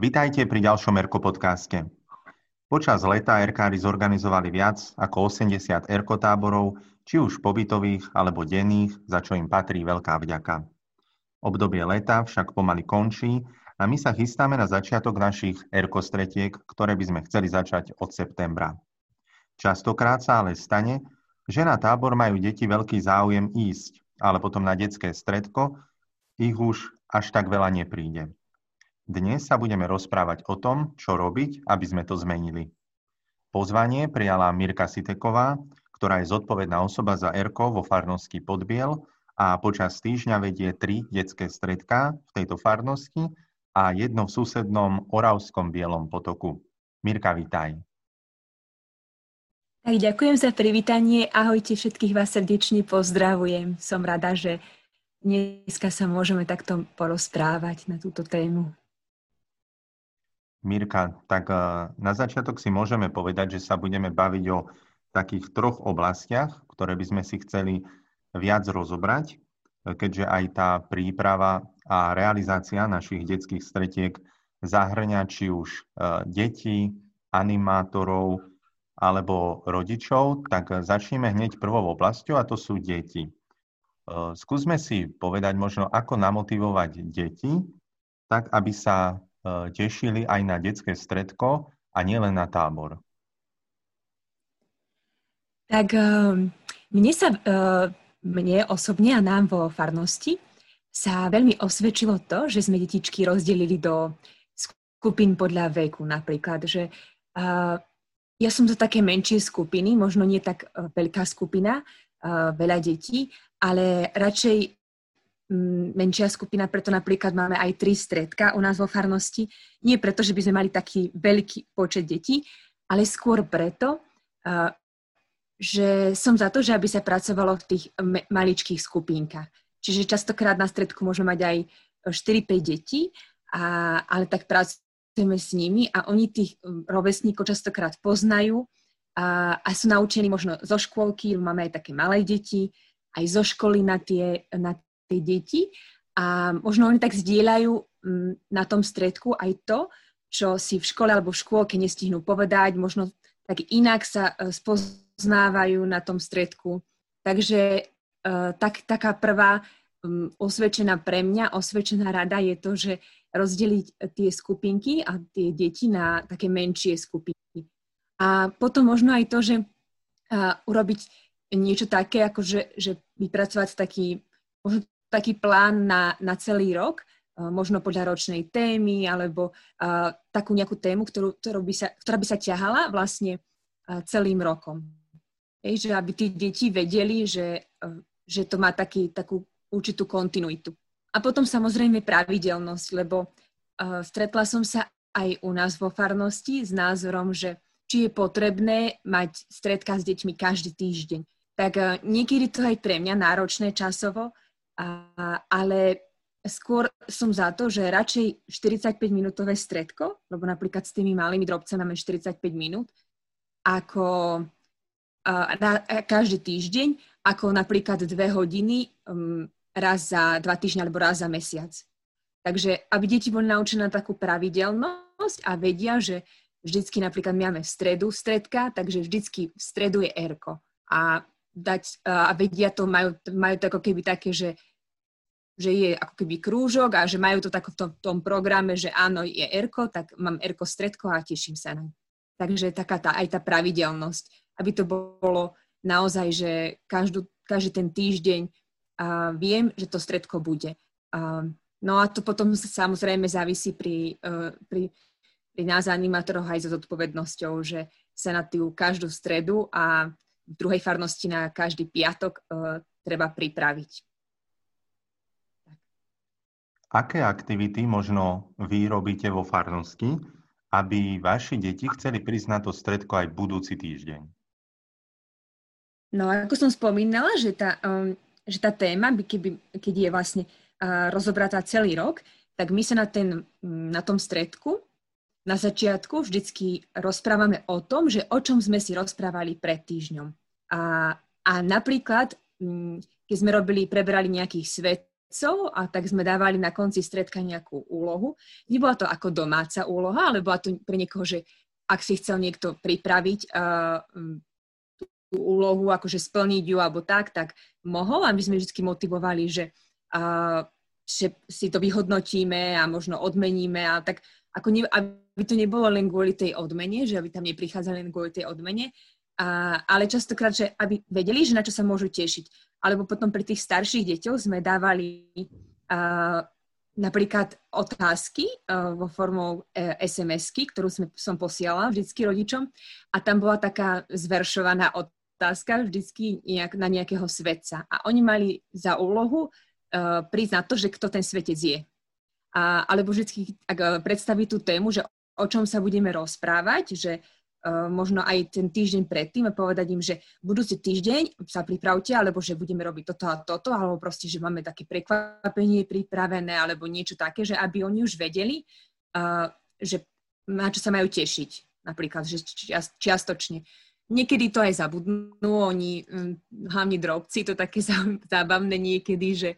Vitajte pri ďalšom Erko podcaste. Počas leta Erkári zorganizovali viac ako 80 Erko táborov, či už pobytových alebo denných, za čo im patrí veľká vďaka. Obdobie leta však pomaly končí a my sa chystáme na začiatok našich Erko stretiek, ktoré by sme chceli začať od septembra. Častokrát sa ale stane, že na tábor majú deti veľký záujem ísť, ale potom na detské stredko ich už až tak veľa nepríde. Dnes sa budeme rozprávať o tom, čo robiť, aby sme to zmenili. Pozvanie prijala Mirka Siteková, ktorá je zodpovedná osoba za ERKO vo farnosti Podbiel a počas týždňa vedie tri detské stredká v tejto farnosti a jedno v susednom Oravskom Bielom potoku. Mirka, vitaj. Tak ďakujem za privítanie. Ahojte, všetkých vás srdečne pozdravujem. Som rada, že dneska sa môžeme takto porozprávať na túto tému. Mirka, tak eh, na začiatok si môžeme povedať, že sa budeme baviť o takých troch oblastiach, ktoré by sme si chceli viac rozobrať, eh, keďže aj tá príprava a realizácia našich detských stretiek zahrňa či už eh, deti, animátorov alebo rodičov, tak začneme hneď prvou oblasťou a to sú deti. Skúsme si povedať možno, ako namotivovať deti, tak aby sa tešili aj na detské stredko a nielen na tábor? Tak e, mne sa, e, mne osobne a nám vo farnosti sa veľmi osvedčilo to, že sme detičky rozdelili do skupín podľa veku napríklad, že ja som to také menšie skupiny, možno nie tak veľká skupina, veľa detí, ale radšej menšia skupina, preto napríklad máme aj tri stredka u nás vo farnosti. Nie preto, že by sme mali taký veľký počet detí, ale skôr preto, že som za to, že aby sa pracovalo v tých maličkých skupínkach. Čiže častokrát na stredku môžeme mať aj 4-5 detí, a, ale tak pracujeme s nimi a oni tých rovesníkov častokrát poznajú a, a sú naučení možno zo škôlky, máme aj také malé deti, aj zo školy na tie, na tie deti a možno oni tak zdieľajú mm, na tom stredku aj to, čo si v škole alebo v škôlke nestihnú povedať, možno tak inak sa e, spoznávajú na tom stredku. Takže e, tak, taká prvá mm, osvedčená pre mňa, osvedčená rada je to, že rozdeliť tie skupinky a tie deti na také menšie skupinky. A potom možno aj to, že urobiť niečo také, ako že, že vypracovať taký možno taký plán na, na celý rok, uh, možno podľa ročnej témy, alebo uh, takú nejakú tému, ktorú, ktorú by sa, ktorá by sa ťahala vlastne uh, celým rokom. Ej, že aby tí deti vedeli, že, uh, že to má taký, takú určitú kontinuitu. A potom samozrejme pravidelnosť, lebo uh, stretla som sa aj u nás vo farnosti s názorom, že či je potrebné mať stredka s deťmi každý týždeň. Tak uh, niekedy to aj pre mňa náročné časovo, a, ale skôr som za to, že radšej 45-minútové stredko, lebo napríklad s tými malými drobcami máme 45 minút, ako a, na, každý týždeň, ako napríklad dve hodiny um, raz za dva týždne alebo raz za mesiac. Takže aby deti boli naučené na takú pravidelnosť a vedia, že vždycky napríklad my máme v stredu stredka, takže vždycky v stredu je erko. A, dať, a vedia to, majú, majú to ako keby také, že že je ako keby krúžok a že majú to tak v tom, tom programe, že áno, je Erko, tak mám Erko stredko a teším sa na Takže taká tá, aj tá pravidelnosť, aby to bolo naozaj, že každú, každý ten týždeň a viem, že to stredko bude. A, no a to potom samozrejme závisí pri, uh, pri, pri nás animátoroch aj so zodpovednosťou, že sa na tú každú stredu a v druhej farnosti na každý piatok uh, treba pripraviť. Aké aktivity možno vy robíte vo farnosti, aby vaši deti chceli prísť na to stredko aj budúci týždeň? No, ako som spomínala, že tá, um, že tá téma, keby, keď je vlastne uh, rozobratá celý rok, tak my sa na, ten, na tom stredku na začiatku vždycky rozprávame o tom, že o čom sme si rozprávali pred týždňom. A, a napríklad, um, keď sme robili, prebrali nejakých svet, vedcov a tak sme dávali na konci stredka nejakú úlohu. Nebola to ako domáca úloha, ale bola to pre niekoho, že ak si chcel niekto pripraviť uh, tú úlohu, akože splniť ju alebo tak, tak mohol a my sme vždy motivovali, že, uh, že si to vyhodnotíme a možno odmeníme a tak ako ne, aby to nebolo len kvôli tej odmene, že aby tam neprichádzali len kvôli tej odmene, a, ale častokrát, že aby vedeli, že na čo sa môžu tešiť. Alebo potom pri tých starších deťoch sme dávali uh, napríklad otázky uh, vo formou uh, SMS-ky, ktorú sme, som posielala vždycky rodičom a tam bola taká zveršovaná otázka vždycky nejak, na nejakého svetca. A oni mali za úlohu uh, prísť na to, že kto ten svetec je. A, alebo vždy, ak uh, predstaví tú tému, že o čom sa budeme rozprávať, že možno aj ten týždeň predtým a povedať im, že budúci týždeň sa pripravte, alebo že budeme robiť toto a toto, alebo proste, že máme také prekvapenie pripravené, alebo niečo také, že aby oni už vedeli, uh, že na čo sa majú tešiť, napríklad, že čiastočne. Niekedy to aj zabudnú, oni, um, hlavne drobci, to také zábavné niekedy, že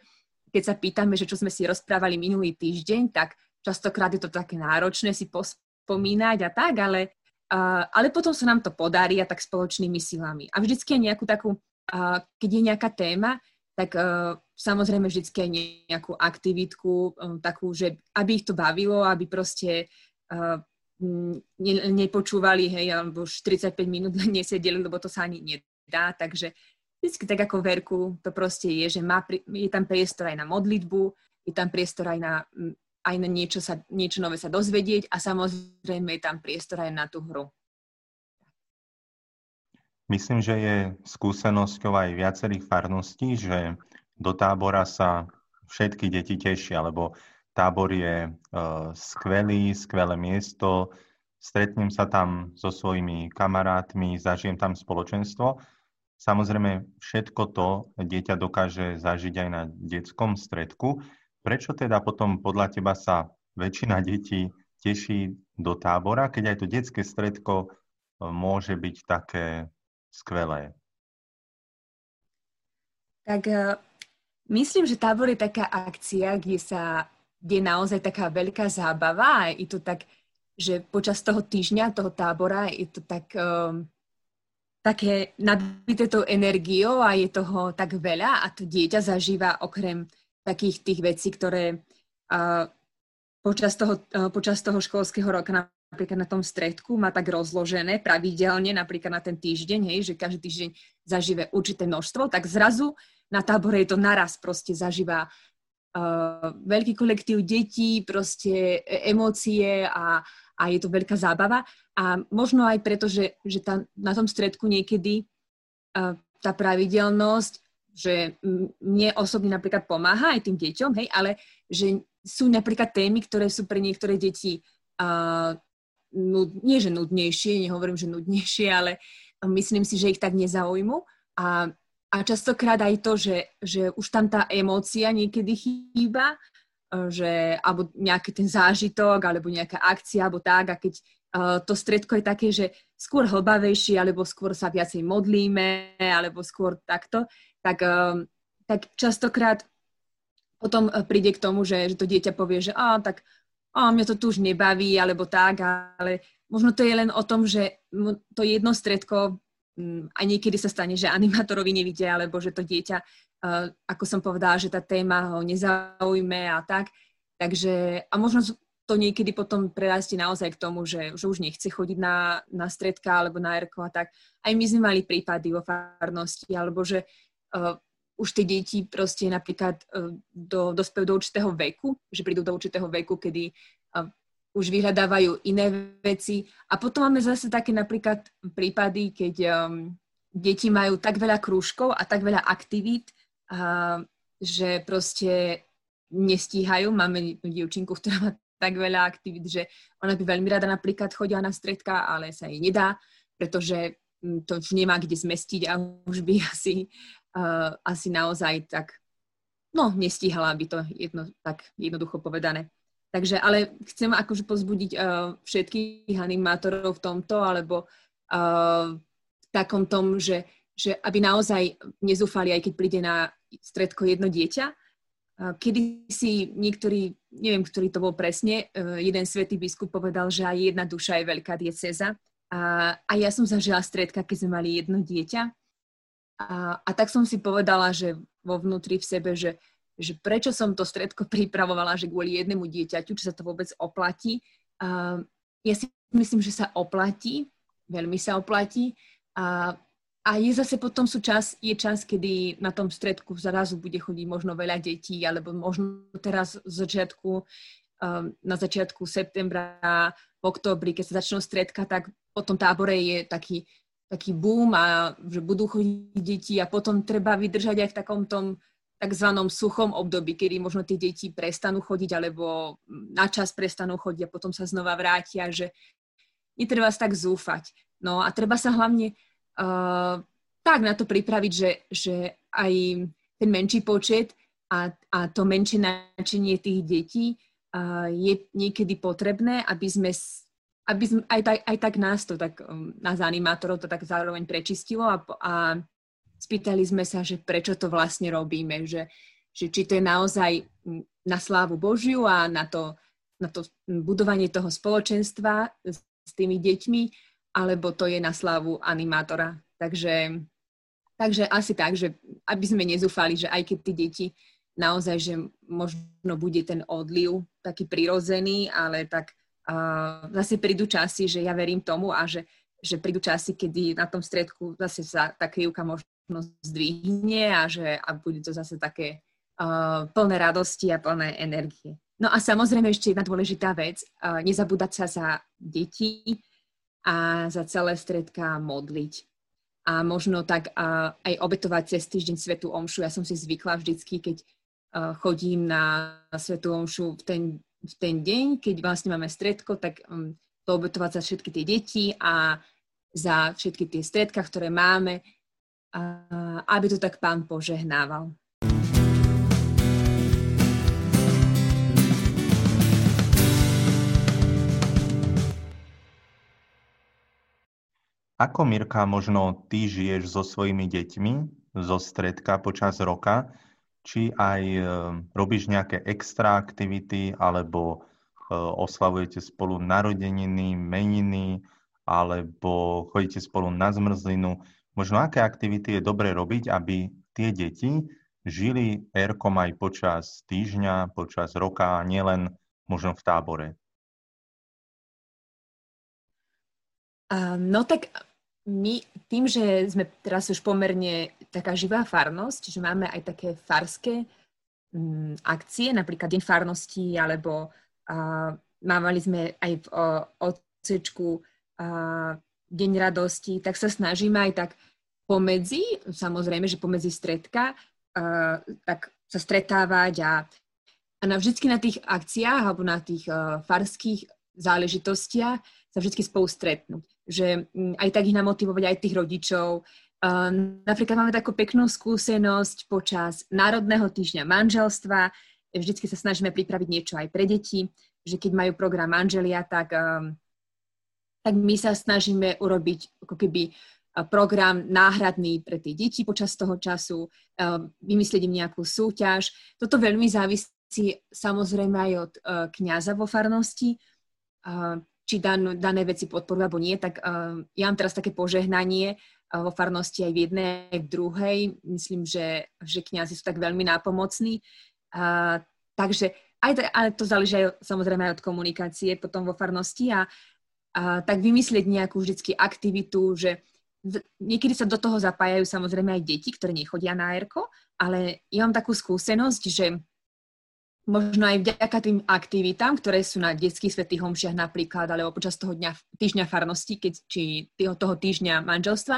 keď sa pýtame, že čo sme si rozprávali minulý týždeň, tak častokrát je to také náročné si pospomínať a tak, ale, ale potom sa nám to podarí a tak spoločnými silami. A vždycky je nejakú takú, uh, keď je nejaká téma, tak uh, samozrejme vždycky aj nejakú aktivitku, um, takú, že aby ich to bavilo, aby proste uh, ne, nepočúvali, hej, alebo už 35 minút nesedeli, lebo to sa ani nedá, takže vždycky tak ako verku to proste je, že má, je tam priestor aj na modlitbu, je tam priestor aj na, aj na niečo, sa, niečo nové sa dozvedieť a samozrejme je tam priestor aj na tú hru. Myslím, že je skúsenosťou aj viacerých farností, že do tábora sa všetky deti tešia, lebo tábor je uh, skvelý, skvelé miesto, stretnem sa tam so svojimi kamarátmi, zažijem tam spoločenstvo Samozrejme, všetko to dieťa dokáže zažiť aj na detskom stredku. Prečo teda potom podľa teba sa väčšina detí teší do tábora, keď aj to detské stredko e, môže byť také skvelé? Tak e, myslím, že tábor je taká akcia, kde sa kde je naozaj taká veľká zábava a je to tak, že počas toho týždňa, toho tábora je to tak um, také nabité tou energiou a je toho tak veľa a to dieťa zažíva okrem takých tých vecí, ktoré uh, počas, toho, uh, počas toho školského roka napríklad na tom stredku má tak rozložené pravidelne, napríklad na ten týždeň, hej, že každý týždeň zažíva určité množstvo, tak zrazu na tábore je to naraz proste zažíva uh, veľký kolektív detí, proste e, emócie a, a je to veľká zábava. A možno aj preto, že, že tá, na tom stredku niekedy uh, tá pravidelnosť, že mne osobne napríklad pomáha aj tým deťom, hej, ale že sú napríklad témy, ktoré sú pre niektoré deti uh, nud, nie že nudnejšie, nehovorím, že nudnejšie, ale myslím si, že ich tak nezaujímu. A, a častokrát aj to, že, že už tam tá emócia niekedy chýba, že, alebo nejaký ten zážitok, alebo nejaká akcia, alebo tak, a keď uh, to stredko je také, že skôr hlbavejšie, alebo skôr sa viacej modlíme, alebo skôr takto, tak, um, tak častokrát potom príde k tomu, že, že to dieťa povie, že a tak a mňa to tu už nebaví, alebo tak, ale možno to je len o tom, že to jedno stredko mm, a niekedy sa stane, že animátorovi nevidia, alebo že to dieťa uh, ako som povedala, že tá téma ho nezaujme a tak. Takže, a možno to niekedy potom prerastie naozaj k tomu, že, že už nechce chodiť na, na stredka alebo na ERKO a tak. Aj my sme mali prípady vo farnosti, alebo že uh, už tie deti proste napríklad uh, do, dospejú do určitého veku, že prídu do určitého veku, kedy uh, už vyhľadávajú iné veci. A potom máme zase také napríklad prípady, keď um, deti majú tak veľa krúžkov a tak veľa aktivít, a, že proste nestíhajú. Máme dievčinku, ktorá má tak veľa aktivít, že ona by veľmi rada napríklad chodila na stredka, ale sa jej nedá, pretože to už nemá kde zmestiť a už by asi, uh, asi naozaj tak, no, nestíhala by to jedno, tak jednoducho povedané. Takže, ale chcem akože pozbudiť uh, všetkých animátorov v tomto, alebo uh, v takom tom, že, že aby naozaj nezúfali, aj keď príde na stredko jedno dieťa, Kedy si niektorý, neviem, ktorý to bol presne, jeden svätý biskup povedal, že aj jedna duša je veľká dieceza. A, a ja som zažila stredka, keď sme mali jedno dieťa. A, a tak som si povedala, že vo vnútri v sebe, že, že prečo som to stredko pripravovala, že kvôli jednému dieťaťu, či sa to vôbec oplatí. A, ja si myslím, že sa oplatí, veľmi sa oplatí. A a je zase potom sú čas, je čas, kedy na tom stredku zrazu bude chodiť možno veľa detí, alebo možno teraz z začiatku, um, na začiatku septembra, v oktobri, keď sa začnú stredka, tak po tom tábore je taký, taký boom a že budú chodiť deti a potom treba vydržať aj v takom tom takzvanom suchom období, kedy možno tie deti prestanú chodiť alebo na čas prestanú chodiť a potom sa znova vrátia, že netreba sa tak zúfať. No a treba sa hlavne uh, tak na to pripraviť, že, že aj ten menší počet a, a to menšie načenie tých detí uh, je niekedy potrebné, aby sme, aby sme aj, tak, aj tak nás to, tak um, nás animátorov to tak zároveň prečistilo a, a spýtali sme sa, že prečo to vlastne robíme, že, že či to je naozaj na slávu Božiu a na to, na to budovanie toho spoločenstva s, s tými deťmi, alebo to je na slavu animátora. Takže, takže asi tak, že aby sme nezúfali, že aj keď tí deti naozaj, že možno bude ten odliv taký prirodzený, ale tak uh, zase prídu časy, že ja verím tomu a že, že prídu časy, kedy na tom stredku zase sa tá krivka možno zdvihne a že a bude to zase také uh, plné radosti a plné energie. No a samozrejme ešte jedna dôležitá vec, uh, nezabúdať sa za deti, a za celé stredka modliť. A možno tak a, aj obetovať cez týždeň Svetu Omšu. Ja som si zvykla vždycky, keď a, chodím na Svetu Omšu v ten, v ten deň, keď vlastne máme stredko, tak um, to obetovať za všetky tie deti a za všetky tie stredka, ktoré máme, aby to tak pán požehnával. Ako, Mirka, možno ty žiješ so svojimi deťmi zo stredka počas roka? Či aj e, robíš nejaké extra aktivity, alebo e, oslavujete spolu narodeniny, meniny, alebo chodíte spolu na zmrzlinu. Možno aké aktivity je dobre robiť, aby tie deti žili Erkom aj počas týždňa, počas roka, nielen možno v tábore? No tak my tým, že sme teraz už pomerne taká živá farnosť, že máme aj také farské um, akcie, napríklad Deň farnosti, alebo uh, mávali sme aj v uh, odsečku uh, Deň radosti, tak sa snažíme aj tak pomedzi, samozrejme, že pomedzi stredka, uh, tak sa stretávať a, a na vždycky na tých akciách alebo na tých uh, farských záležitostiach sa vždy spolu stretnúť že mm, aj tak ich namotivovať aj tých rodičov. Napríklad máme takú peknú skúsenosť počas Národného týždňa manželstva. Vždycky sa snažíme pripraviť niečo aj pre deti, že keď majú program manželia, tak, tak my sa snažíme urobiť ako keby program náhradný pre tie deti počas toho času, vymyslieť im nejakú súťaž. Toto veľmi závisí samozrejme aj od kňaza vo farnosti, či dan, dané veci podporujú alebo nie, tak uh, ja mám teraz také požehnanie uh, vo farnosti aj v jednej, aj v druhej. Myslím, že, že kniazy sú tak veľmi nápomocní. Uh, takže aj to, ale to záleží aj samozrejme aj od komunikácie potom vo farnosti a, a tak vymyslieť nejakú vždycky aktivitu, že niekedy sa do toho zapájajú samozrejme aj deti, ktoré nechodia na ERKO, ale ja mám takú skúsenosť, že možno aj vďaka tým aktivitám, ktoré sú na detských svetých homšiach napríklad, alebo počas toho dňa, týždňa farnosti, keď, či toho týždňa manželstva,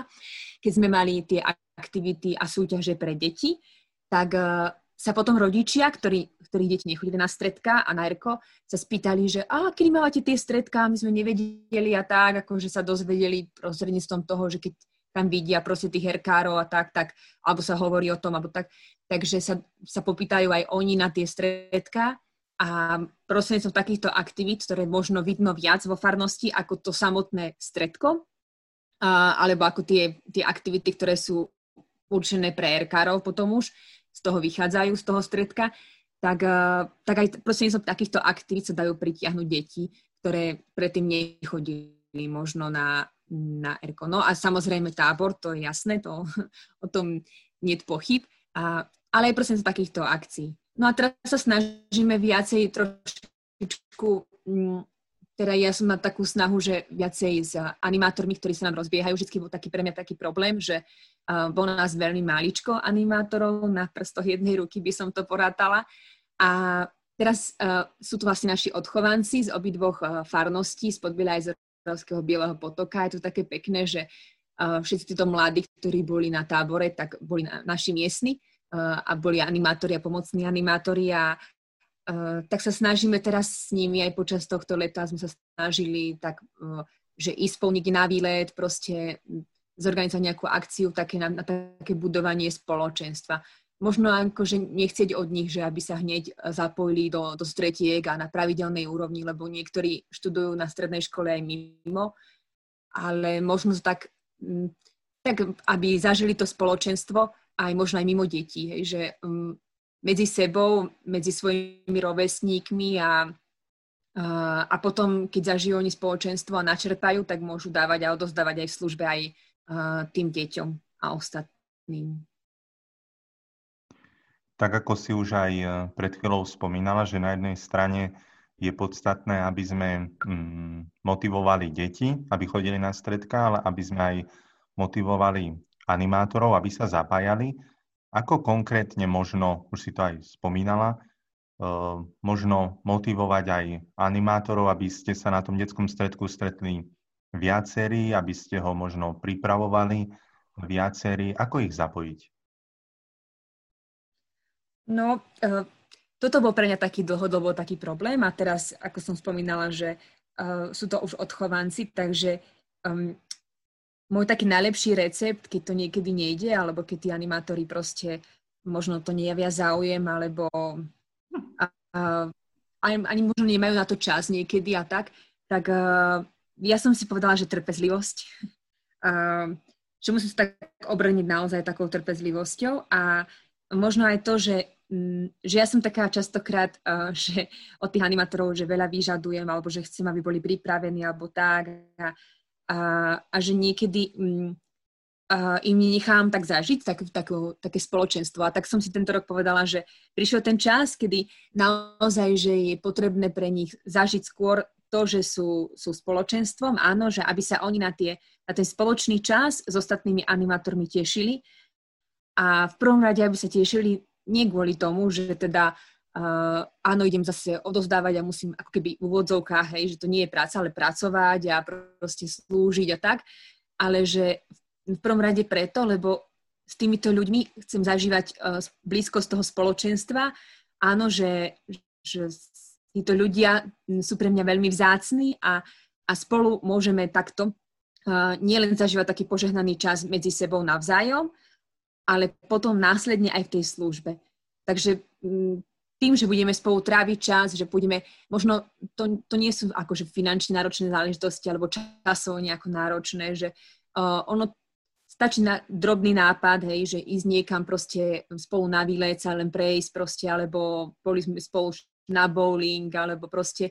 keď sme mali tie aktivity a súťaže pre deti, tak uh, sa potom rodičia, ktorí, ktorých deti nechodili na stredka a na ERKO, sa spýtali, že a kedy máte tie stredka, my sme nevedeli a tak, akože sa dozvedeli prostredníctvom toho, že keď tam vidia proste tých herkárov a tak, tak, alebo sa hovorí o tom, alebo tak, takže sa, sa popýtajú aj oni na tie stredka a prostredníctvom takýchto aktivít, ktoré možno vidno viac vo farnosti ako to samotné stredko, a, alebo ako tie, tie aktivity, ktoré sú určené pre erkárov potom už, z toho vychádzajú, z toho stredka, tak, uh, tak aj prostredníctvom takýchto aktivít sa dajú pritiahnuť deti, ktoré predtým nechodili možno na, na ERKO. No a samozrejme tábor, to je jasné, to, o tom nie je pochyb, a, ale aj prostredníctvom takýchto akcií. No a teraz sa snažíme viacej trošičku mm, teda ja som na takú snahu, že viacej s animátormi, ktorí sa nám rozbiehajú, vždy bol taký pre mňa taký problém, že uh, bolo nás veľmi máličko animátorov, na prstoch jednej ruky by som to porátala. A teraz uh, sú tu vlastne naši odchovanci z obidvoch uh, farností, z Podbiela aj z Rovského Bieleho potoka. Je to také pekné, že všetci títo mladí, ktorí boli na tábore, tak boli na, naši miestni a boli animátori a pomocní animátori a tak sa snažíme teraz s nimi aj počas tohto leta sme sa snažili tak, že ísť spolu na výlet, proste zorganizovať nejakú akciu také na, na také budovanie spoločenstva. Možno akože nechceť od nich, že aby sa hneď zapojili do, do stretiek a na pravidelnej úrovni, lebo niektorí študujú na strednej škole aj mimo, ale možno tak, tak aby zažili to spoločenstvo aj možno aj mimo detí, hej, že um, medzi sebou, medzi svojimi rovesníkmi a, a, a potom, keď zažijú oni spoločenstvo a načerpajú, tak môžu dávať a odozdávať aj v službe aj a, tým deťom a ostatným. Tak ako si už aj e, pred chvíľou spomínala, že na jednej strane je podstatné, aby sme mm, motivovali deti, aby chodili na stredka, ale aby sme aj motivovali animátorov, aby sa zapájali. Ako konkrétne možno, už si to aj spomínala, uh, možno motivovať aj animátorov, aby ste sa na tom detskom stredku stretli viacerí, aby ste ho možno pripravovali viacerí. Ako ich zapojiť? No, uh, toto bol pre mňa taký dlhodobo taký problém a teraz, ako som spomínala, že uh, sú to už odchovanci, takže um, môj taký najlepší recept, keď to niekedy nejde, alebo keď tí animátori proste možno to nejavia záujem, alebo a, a, ani, ani možno nemajú na to čas niekedy a tak, tak uh, ja som si povedala, že trpezlivosť. Uh, že musím sa tak obrniť naozaj takou trpezlivosťou a možno aj to, že, že ja som taká častokrát, uh, že od tých animátorov, že veľa vyžadujem, alebo že chcem, aby boli pripravení, alebo tak. A, a, a že niekedy um, uh, im nechám tak zažiť tak, tak, také spoločenstvo. A tak som si tento rok povedala, že prišiel ten čas, kedy naozaj, že je potrebné pre nich zažiť skôr to, že sú, sú spoločenstvom, áno, že aby sa oni na, tie, na ten spoločný čas s ostatnými animátormi tešili. A v prvom rade, aby sa tešili nie kvôli tomu, že teda uh, áno, idem zase odozdávať a musím ako keby v úvodzovkách, hej, že to nie je práca, ale pracovať a proste slúžiť a tak, ale že v prvom rade preto, lebo s týmito ľuďmi chcem zažívať uh, blízkosť toho spoločenstva. Áno, že, že títo ľudia sú pre mňa veľmi vzácni a, a spolu môžeme takto uh, nielen zažívať taký požehnaný čas medzi sebou navzájom, ale potom následne aj v tej službe. Takže um, tým, že budeme spolu tráviť čas, že budeme, možno to, to nie sú akože finančne náročné záležitosti alebo časovo nejako náročné, že uh, ono stačí na drobný nápad, hej, že ísť niekam proste spolu na výlet sa len prejsť proste, alebo boli sme spolu na bowling, alebo proste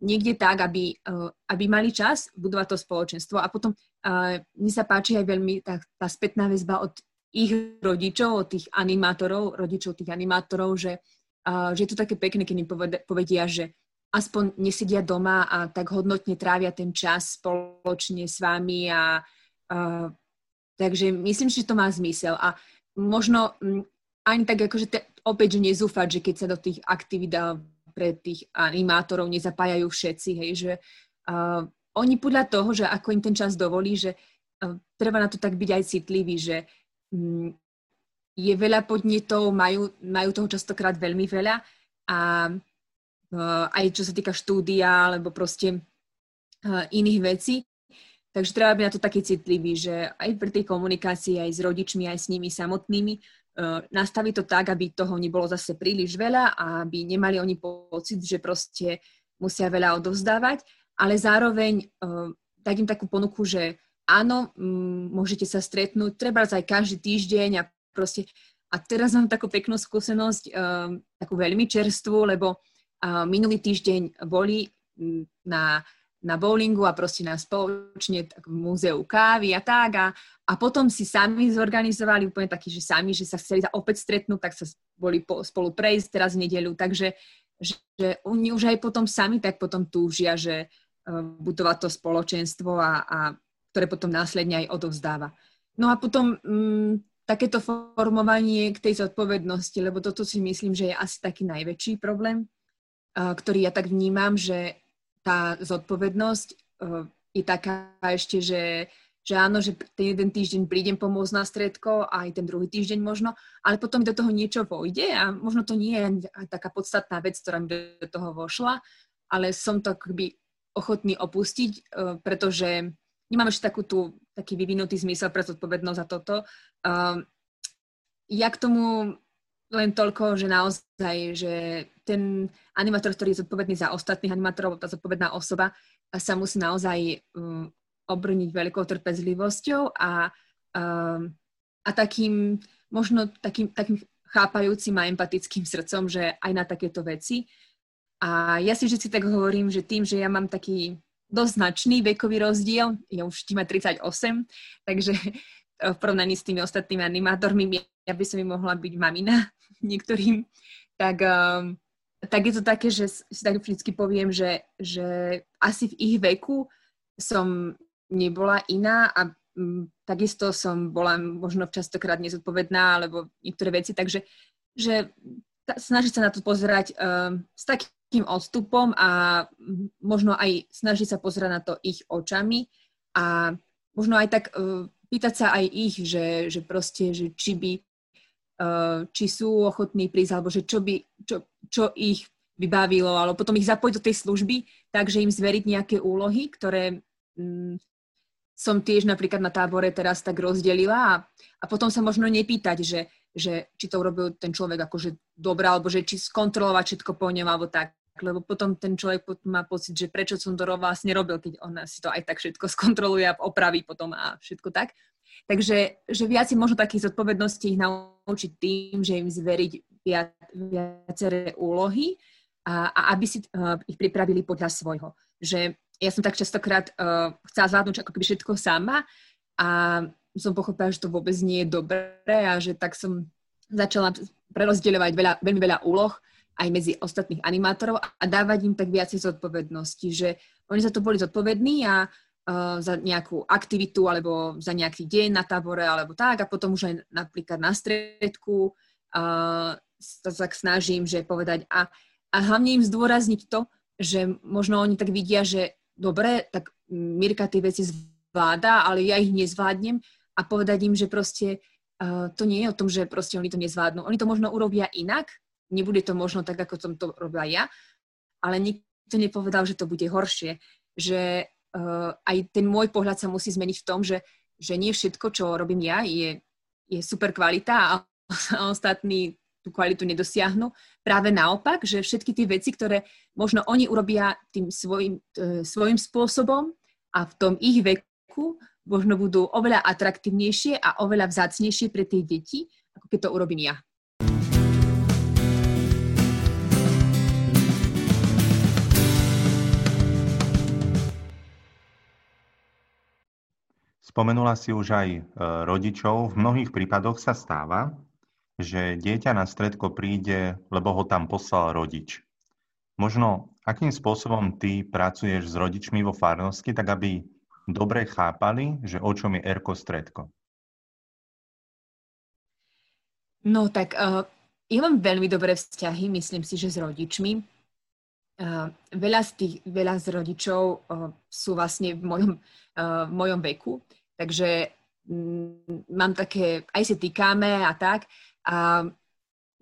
niekde tak, aby, uh, aby mali čas budovať to spoločenstvo. A potom uh, mne sa páči aj veľmi tá, tá spätná väzba od ich rodičov, od tých animátorov, rodičov tých animátorov, že uh, že je to také pekné, keď im povedia, že aspoň nesedia doma a tak hodnotne trávia ten čas spoločne s vami a uh, takže myslím, že to má zmysel. A možno um, ani tak akože te, opäť, že nezúfať, že keď sa do tých aktivít pre tých animátorov nezapájajú všetci, hej, že uh, oni podľa toho, že ako im ten čas dovolí, že uh, treba na to tak byť aj citlivý, že je veľa podnetov, majú, majú toho častokrát veľmi veľa a uh, aj čo sa týka štúdia alebo proste uh, iných vecí. Takže treba byť na to taký citlivý, že aj pri tej komunikácii aj s rodičmi, aj s nimi samotnými uh, nastaviť to tak, aby toho nebolo zase príliš veľa a aby nemali oni pocit, že proste musia veľa odovzdávať, ale zároveň dať im takú ponuku, že áno, m- môžete sa stretnúť, treba aj každý týždeň a proste a teraz mám takú peknú skúsenosť, um, takú veľmi čerstvú, lebo uh, minulý týždeň boli na, na bowlingu a proste na spoločne tak, v múzeu kávy a tak a, a potom si sami zorganizovali úplne taký, že sami, že sa chceli opäť stretnúť, tak sa boli po, spolu prejsť teraz v nedeľu, takže že, oni už aj potom sami tak potom túžia, že uh, budovať to spoločenstvo a, a ktoré potom následne aj odovzdáva. No a potom um, takéto formovanie k tej zodpovednosti, lebo toto si myslím, že je asi taký najväčší problém, ktorý ja tak vnímam, že tá zodpovednosť je taká ešte, že, že áno, že ten jeden týždeň prídem pomôcť na stredko aj ten druhý týždeň možno, ale potom do toho niečo vojde a možno to nie je taká podstatná vec, ktorá mi do toho vošla, ale som to akoby ochotný opustiť, pretože nemám ešte takú tú, taký vyvinutý zmysel pre zodpovednosť za toto. Um, ja k tomu len toľko, že naozaj, že ten animátor, ktorý je zodpovedný za ostatných animátorov, tá zodpovedná osoba, sa musí naozaj um, obrniť veľkou trpezlivosťou a, um, a takým, možno takým, takým chápajúcim a empatickým srdcom, že aj na takéto veci. A ja si vždy tak hovorím, že tým, že ja mám taký dosť značný vekový rozdiel, ja už tým 38, takže v porovnaní s tými ostatnými animátormi, ja by som im mohla byť mamina niektorým, tak, um, tak je to také, že si tak vždy poviem, že, že asi v ich veku som nebola iná a um, takisto som bola možno častokrát nezodpovedná alebo niektoré veci, takže že snažiť sa na to pozerať um, s takým takým odstupom a možno aj snažiť sa pozerať na to ich očami a možno aj tak uh, pýtať sa aj ich, že, že proste, že či by, uh, či sú ochotní prísť, alebo že čo by, čo, čo ich vybavilo, alebo potom ich zapojiť do tej služby, takže im zveriť nejaké úlohy, ktoré um, som tiež napríklad na tábore teraz tak rozdelila a, a potom sa možno nepýtať, že, že či to urobil ten človek akože dobre, alebo že či skontrolovať všetko po ňom, alebo tak lebo potom ten človek má pocit, že prečo som to vlastne robil, keď on si to aj tak všetko skontroluje a opraví potom a všetko tak. Takže že viac možno takých zodpovedností ich naučiť tým, že im zveriť viac, viaceré úlohy a, a aby si uh, ich pripravili podľa svojho. Že ja som tak častokrát uh, chcela zvládnuť ako keby všetko sama a som pochopila, že to vôbec nie je dobré a že tak som začala prerozdeľovať veľa, veľmi veľa úloh aj medzi ostatných animátorov a dávať im tak viacej zodpovednosti, že oni za to boli zodpovední a uh, za nejakú aktivitu alebo za nejaký deň na tábore alebo tak a potom už aj napríklad na stredku uh, sa tak snažím, že povedať a, a hlavne im zdôrazniť to, že možno oni tak vidia, že dobre, tak Mirka tie veci zvláda, ale ja ich nezvládnem a povedať im, že proste uh, to nie je o tom, že proste oni to nezvládnu. Oni to možno urobia inak, nebude to možno tak, ako som to robila ja, ale nikto nepovedal, že to bude horšie. Že uh, aj ten môj pohľad sa musí zmeniť v tom, že, že nie všetko, čo robím ja, je, je super kvalita a, a ostatní tú kvalitu nedosiahnu. Práve naopak, že všetky tie veci, ktoré možno oni urobia tým svojim, uh, svojim spôsobom a v tom ich veku možno budú oveľa atraktívnejšie a oveľa vzácnejšie pre tie deti, ako keď to urobím ja. Spomenula si už aj e, rodičov. V mnohých prípadoch sa stáva, že dieťa na stredko príde, lebo ho tam poslal rodič. Možno, akým spôsobom ty pracuješ s rodičmi vo farnosti, tak aby dobre chápali, že o čom je Erko stredko? No tak uh, ja mám veľmi dobré vzťahy, myslím si, že s rodičmi. Uh, veľa, z tých, veľa z rodičov uh, sú vlastne v mojom, uh, v mojom veku. Takže mm, mám také, aj si týkame a tak. A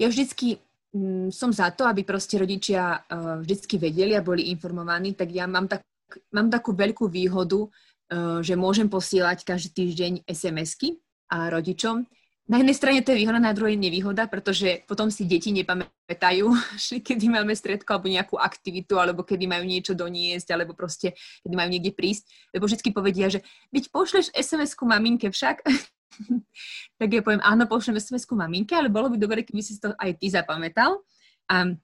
ja vždycky mm, som za to, aby proste rodičia uh, vždycky vedeli a boli informovaní, tak ja mám, tak, mám takú veľkú výhodu, uh, že môžem posielať každý týždeň SMS-ky a rodičom na jednej strane to je výhoda, na druhej nevýhoda, pretože potom si deti nepamätajú, že kedy máme stredko alebo nejakú aktivitu, alebo kedy majú niečo doniesť, alebo proste kedy majú niekde prísť. Lebo vždy povedia, že byť pošleš SMS-ku maminke však, tak ja poviem, áno, pošlem sms maminke, ale bolo by dobre, keby si to aj ty zapamätal. A,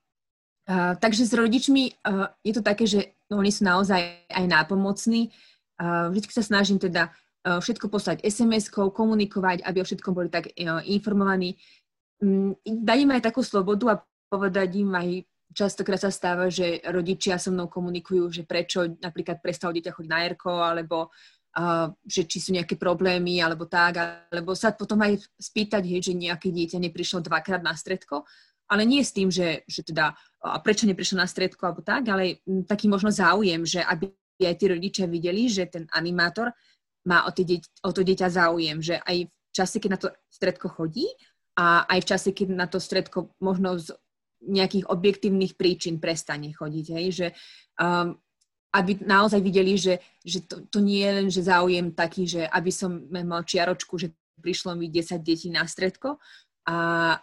a, takže s rodičmi a, je to také, že oni sú naozaj aj nápomocní. A, vždy sa snažím teda všetko poslať SMS-kou, komunikovať, aby o všetkom boli tak a, informovaní. Mm, dať im aj takú slobodu a povedať im aj častokrát sa stáva, že rodičia so mnou komunikujú, že prečo napríklad prestalo dieťa chodiť na ERKO, alebo uh, že či sú nejaké problémy, alebo tak, alebo sa potom aj spýtať, že nejaké dieťa neprišlo dvakrát na stredko, ale nie s tým, že, že teda, a prečo neprišlo na stredko, alebo tak, ale taký možno záujem, že aby aj tí rodičia videli, že ten animátor má o, dieť, o to dieťa záujem, že aj v čase, keď na to stredko chodí, a aj v čase, keď na to stredko možno z nejakých objektívnych príčin prestane chodiť. Hej? Že, um, aby naozaj videli, že, že to, to nie je len že záujem taký, že aby som mal čiaročku, že prišlo mi 10 detí na stredko, a,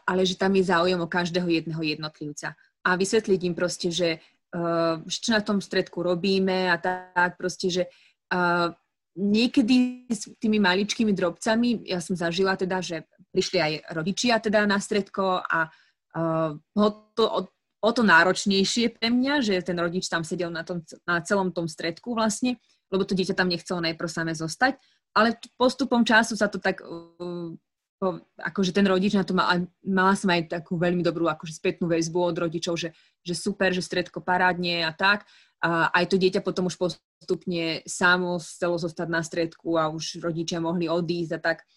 ale že tam je záujem o každého jedného jednotlivca. A vysvetliť im proste, že uh, čo na tom stredku robíme a tak proste, že uh, niekedy s tými maličkými drobcami, ja som zažila teda, že prišli aj rodičia teda na stredko a uh, to, o, o to náročnejšie pre mňa, že ten rodič tam sedel na, tom, na celom tom stredku vlastne, lebo to dieťa tam nechcelo najprv samé zostať, ale postupom času sa to tak, uh, akože ten rodič na to mal, mala som aj takú veľmi dobrú akože spätnú väzbu od rodičov, že, že super, že stredko parádne a tak. A aj to dieťa potom už postupne samo chcelo zostať na stredku a už rodičia mohli odísť a tak.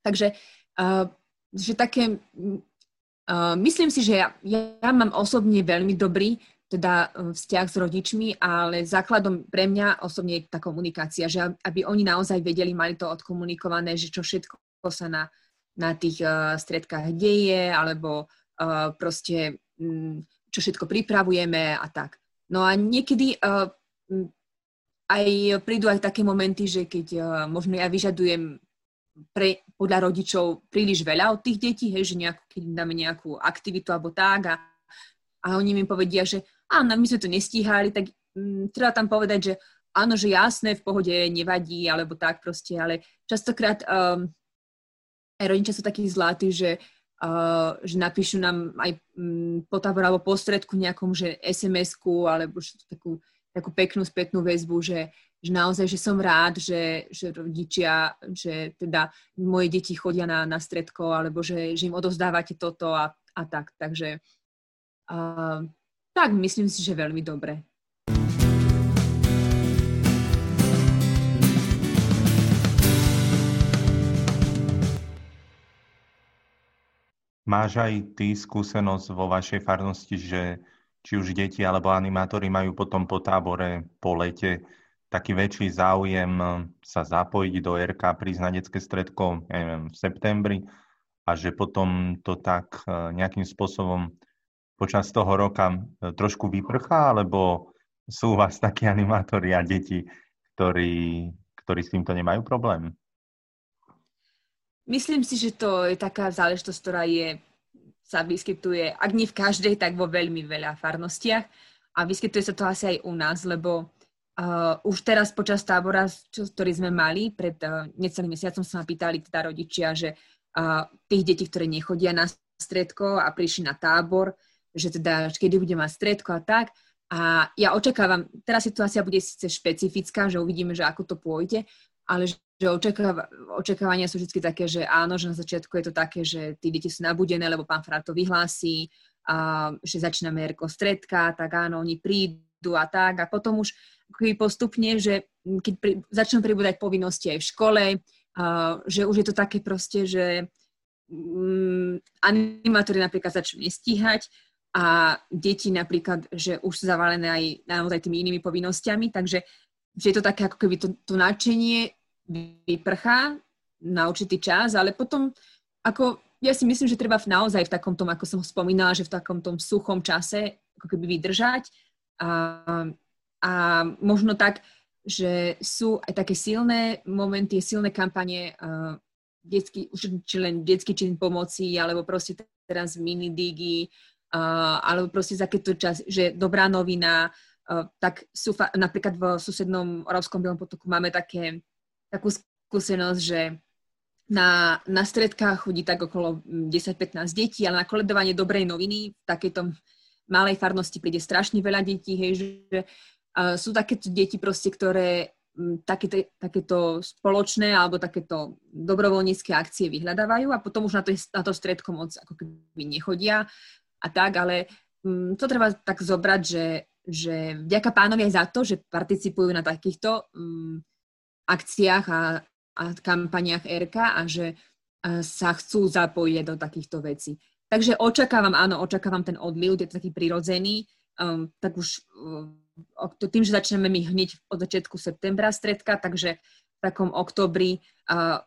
Takže uh, že také Uh, myslím si, že ja, ja mám osobne veľmi dobrý teda uh, vzťah s rodičmi, ale základom pre mňa osobne je tá komunikácia, že aby oni naozaj vedeli, mali to odkomunikované, že čo všetko sa na, na tých uh, stredkách deje, alebo uh, proste um, čo všetko pripravujeme a tak. No a niekedy uh, aj prídu aj také momenty, že keď uh, možno ja vyžadujem pre, podľa rodičov príliš veľa od tých detí, hej, že nejakú, keď im dáme nejakú aktivitu alebo tak a, a oni mi povedia, že áno, my sme to nestíhali, tak m, mm, treba tam povedať, že áno, že jasné, v pohode nevadí, alebo tak proste, ale častokrát um, aj rodičia sú takí zlatí, že, uh, že napíšu nám aj um, po tábor alebo po stredku nejakom, že SMS-ku, alebo takú, takú peknú spätnú väzbu, že, že naozaj, že som rád, že, že rodičia, že teda moje deti chodia na, na stredko, alebo že, že im odovzdávate toto a, a tak. Takže uh, tak, myslím si, že veľmi dobre. Máš aj ty skúsenosť vo vašej farnosti, že či už deti alebo animátori majú potom po tábore, po lete taký väčší záujem sa zapojiť do RK, prísť na detské stredko ja neviem, v septembri a že potom to tak eh, nejakým spôsobom počas toho roka eh, trošku vyprchá, alebo sú vás takí animátori a deti, ktorí, ktorí s týmto nemajú problém? Myslím si, že to je taká záležitosť, ktorá je, sa vyskytuje, ak nie v každej, tak vo veľmi veľa farnostiach. A vyskytuje sa to asi aj u nás, lebo Uh, už teraz počas tábora, čo, ktorý sme mali, pred uh, necelým mesiacom sa ma pýtali teda rodičia, že uh, tých detí, ktoré nechodia na stredko a prišli na tábor, že teda kedy bude mať stredko a tak. A ja očakávam, teraz situácia bude síce špecifická, že uvidíme, že ako to pôjde, ale že očakáva, očakávania sú vždy také, že áno, že na začiatku je to také, že tí deti sú nabudené, lebo pán Frát to vyhlási, a, že začíname Erko stredka, tak áno, oni prídu a tak. A potom už postupne, že keď pri, začnú pribúdať povinnosti aj v škole, uh, že už je to také proste, že um, animátori napríklad začnú nestíhať a deti napríklad, že už sú zavalené aj naozaj tými inými povinnosťami, takže že je to také ako keby to, to nadšenie vyprchá na určitý čas, ale potom ako ja si myslím, že treba naozaj v takom tom, ako som spomínala, že v takom tom suchom čase ako keby vydržať. A a možno tak, že sú aj také silné momenty, silné kampanie, uh, detský, či len detský čin pomoci, alebo proste teraz mini digi, uh, alebo proste za keď čas, že dobrá novina, uh, tak sú fa- napríklad v susednom Oravskom Bielom potoku máme také, takú skúsenosť, že na, na stredkách chodí tak okolo 10-15 detí, ale na koledovanie dobrej noviny v takejto malej farnosti príde strašne veľa detí, hej, že uh, sú takéto deti proste, ktoré um, takéto, takéto spoločné alebo takéto dobrovoľnícke akcie vyhľadávajú a potom už na to, na to stredko moc ako keby nechodia a tak, ale um, to treba tak zobrať, že, že vďaka pánovi aj za to, že participujú na takýchto um, akciách a, a kampaniach RK a že uh, sa chcú zapojiť do takýchto vecí. Takže očakávam, áno, očakávam ten odliv, je to taký prirodzený, um, tak už um, tým, že začneme my hneď od začiatku septembra stredka, takže v takom oktobri, uh,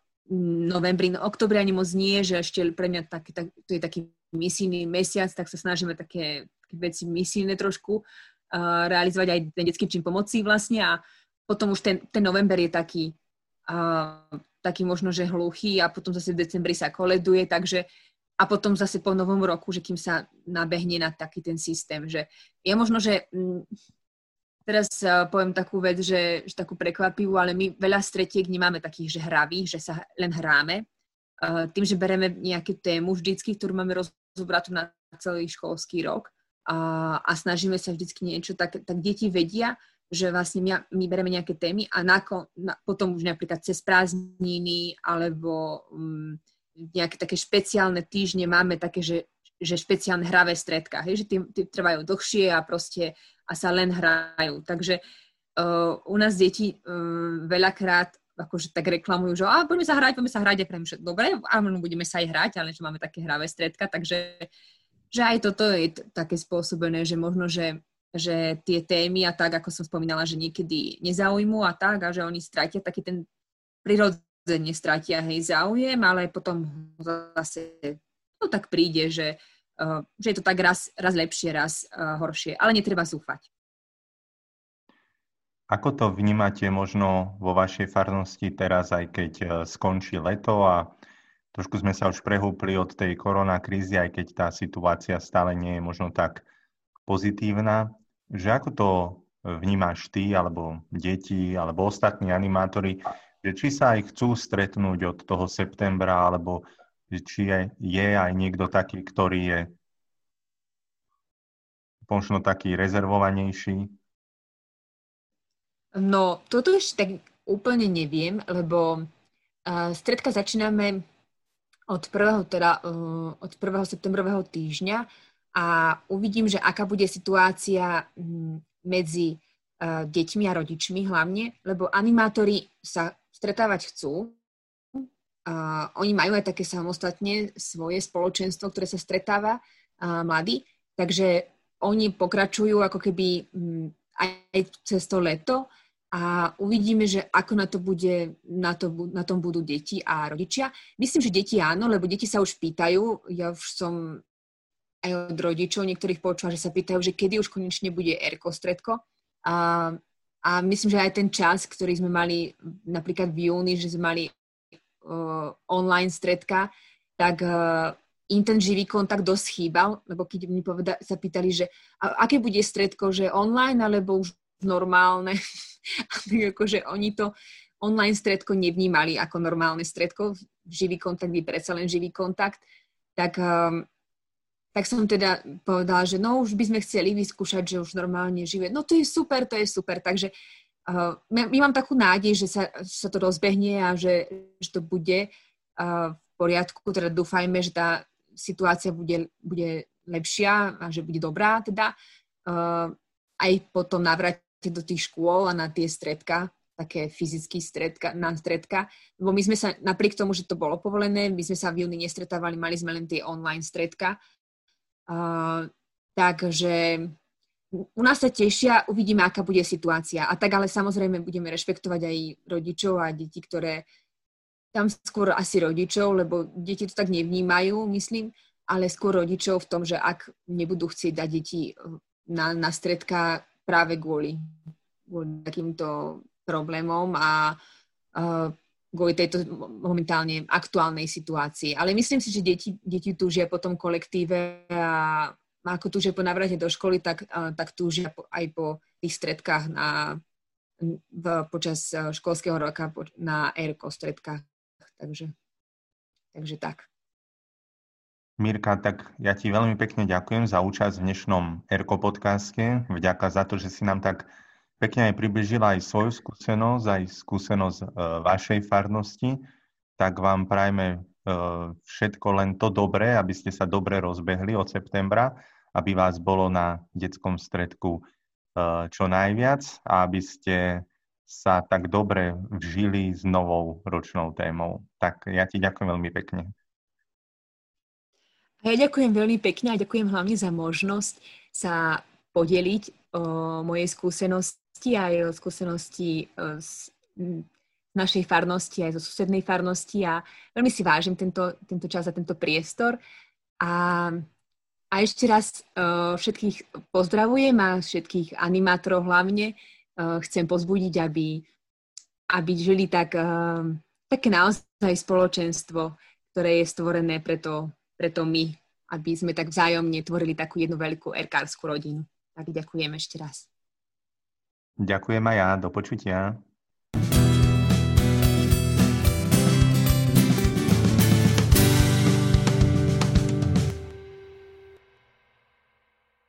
novembri, no oktobri ani moc nie, že ešte pre mňa tak, tak, to je taký misijný mesiac, tak sa snažíme také, také veci misijné trošku uh, realizovať aj ten detský čím pomoci vlastne a potom už ten, ten november je taký, uh, taký možno, že hluchý a potom zase v decembri sa koleduje, takže a potom zase po novom roku, že kým sa nabehne na taký ten systém, že je možno, že m, mm, teraz uh, poviem takú vec, že, že takú prekvapivú, ale my veľa stretiek nemáme takých, že hravých, že sa len hráme. Uh, tým, že bereme nejakú tému vždycky, ktorú máme rozobrať na celý školský rok a, a snažíme sa vždycky niečo, tak, tak deti vedia, že vlastne my, my bereme nejaké témy a na, na, potom už napríklad cez prázdniny alebo um, nejaké také špeciálne týždne máme také, že, že špeciálne hravé stredka, hej, že tie, trvajú dlhšie a proste a sa len hrajú. Takže uh, u nás deti uh, veľakrát akože tak reklamujú, že a poďme sa hrať, poďme sa hrať, a prejme, že dobre, áno, budeme sa aj hrať, ale že máme také hravé stredka, takže že aj toto je také spôsobené, že možno, že, že tie témy a tak, ako som spomínala, že niekedy nezaujímu a tak, a že oni stratia taký ten prírod, nestratia hej záujem, ale potom zase to tak príde, že, uh, že je to tak raz, raz lepšie, raz uh, horšie. Ale netreba zúfať. Ako to vnímate možno vo vašej farnosti teraz, aj keď uh, skončí leto a trošku sme sa už prehúpli od tej koronakrízy, aj keď tá situácia stále nie je možno tak pozitívna, že ako to vnímaš ty, alebo deti, alebo ostatní animátori, že či sa aj chcú stretnúť od toho septembra, alebo či je, je aj niekto taký, ktorý je možno taký rezervovanejší? No, toto ešte tak úplne neviem, lebo uh, stredka začíname od prvého, teda, uh, od prvého septembrového týždňa a uvidím, že aká bude situácia um, medzi uh, deťmi a rodičmi hlavne, lebo animátori sa stretávať chcú. Uh, oni majú aj také samostatne svoje spoločenstvo, ktoré sa stretáva uh, mladí, takže oni pokračujú ako keby um, aj cez to leto a uvidíme, že ako na to bude, na, to, na tom budú deti a rodičia. Myslím, že deti áno, lebo deti sa už pýtajú, ja už som aj od rodičov niektorých počula, že sa pýtajú, že kedy už konečne bude erko stredko. A a myslím, že aj ten čas, ktorý sme mali napríklad v júni, že sme mali uh, online stredka, tak uh, im ten živý kontakt dosť chýbal, lebo keď mi poveda- sa pýtali, že a, aké bude stredko, že online alebo už normálne, tak akože oni to online stredko nevnímali ako normálne stredko, živý kontakt je predsa len živý kontakt, tak um, tak som teda povedala, že no už by sme chceli vyskúšať, že už normálne žije. No to je super, to je super. Takže uh, my, my mám takú nádej, že sa, sa to rozbehne a že, že to bude uh, v poriadku. Teda dúfajme, že tá situácia bude, bude lepšia a že bude dobrá teda. Uh, aj potom navrate do tých škôl a na tie stredka, také fyzické stredka, na stredka. Lebo my sme sa, napriek tomu, že to bolo povolené, my sme sa v júni nestretávali, mali sme len tie online stredka, Takže u nás sa tešia, uvidíme, aká bude situácia. A tak ale samozrejme budeme rešpektovať aj rodičov a deti, ktoré tam skôr asi rodičov, lebo deti to tak nevnímajú, myslím, ale skôr rodičov v tom, že ak nebudú chcieť dať deti na, na stredka práve kvôli, kvôli takýmto problémom a uh, kvôli tejto momentálne aktuálnej situácii. Ale myslím si, že deti, deti túžia po tom kolektíve a ako túžia po návrate do školy, tak, tak túžia aj po tých stredkách na, v, počas školského roka na ERKO stredkách. Takže Takže tak. Mirka, tak ja ti veľmi pekne ďakujem za účasť v dnešnom Erko podcaste. Vďaka za to, že si nám tak pekne aj približila aj svoju skúsenosť, aj skúsenosť e, vašej farnosti. Tak vám prajme e, všetko len to dobré, aby ste sa dobre rozbehli od septembra, aby vás bolo na detskom stredku e, čo najviac a aby ste sa tak dobre vžili s novou ročnou témou. Tak ja ti ďakujem veľmi pekne. Ja ďakujem veľmi pekne a ďakujem hlavne za možnosť sa podeliť o mojej skúsenosti aj skúsenosti z našej farnosti aj zo susednej farnosti a veľmi si vážim tento, tento čas a tento priestor. A, a ešte raz uh, všetkých pozdravujem a všetkých animátorov hlavne uh, chcem pozbudiť, aby, aby žili tak, také naozaj spoločenstvo, ktoré je stvorené preto preto my, aby sme tak vzájomne tvorili takú jednu veľkú erkárskú rodinu. Tak ďakujem ešte raz. Ďakujem aj ja, do počutia.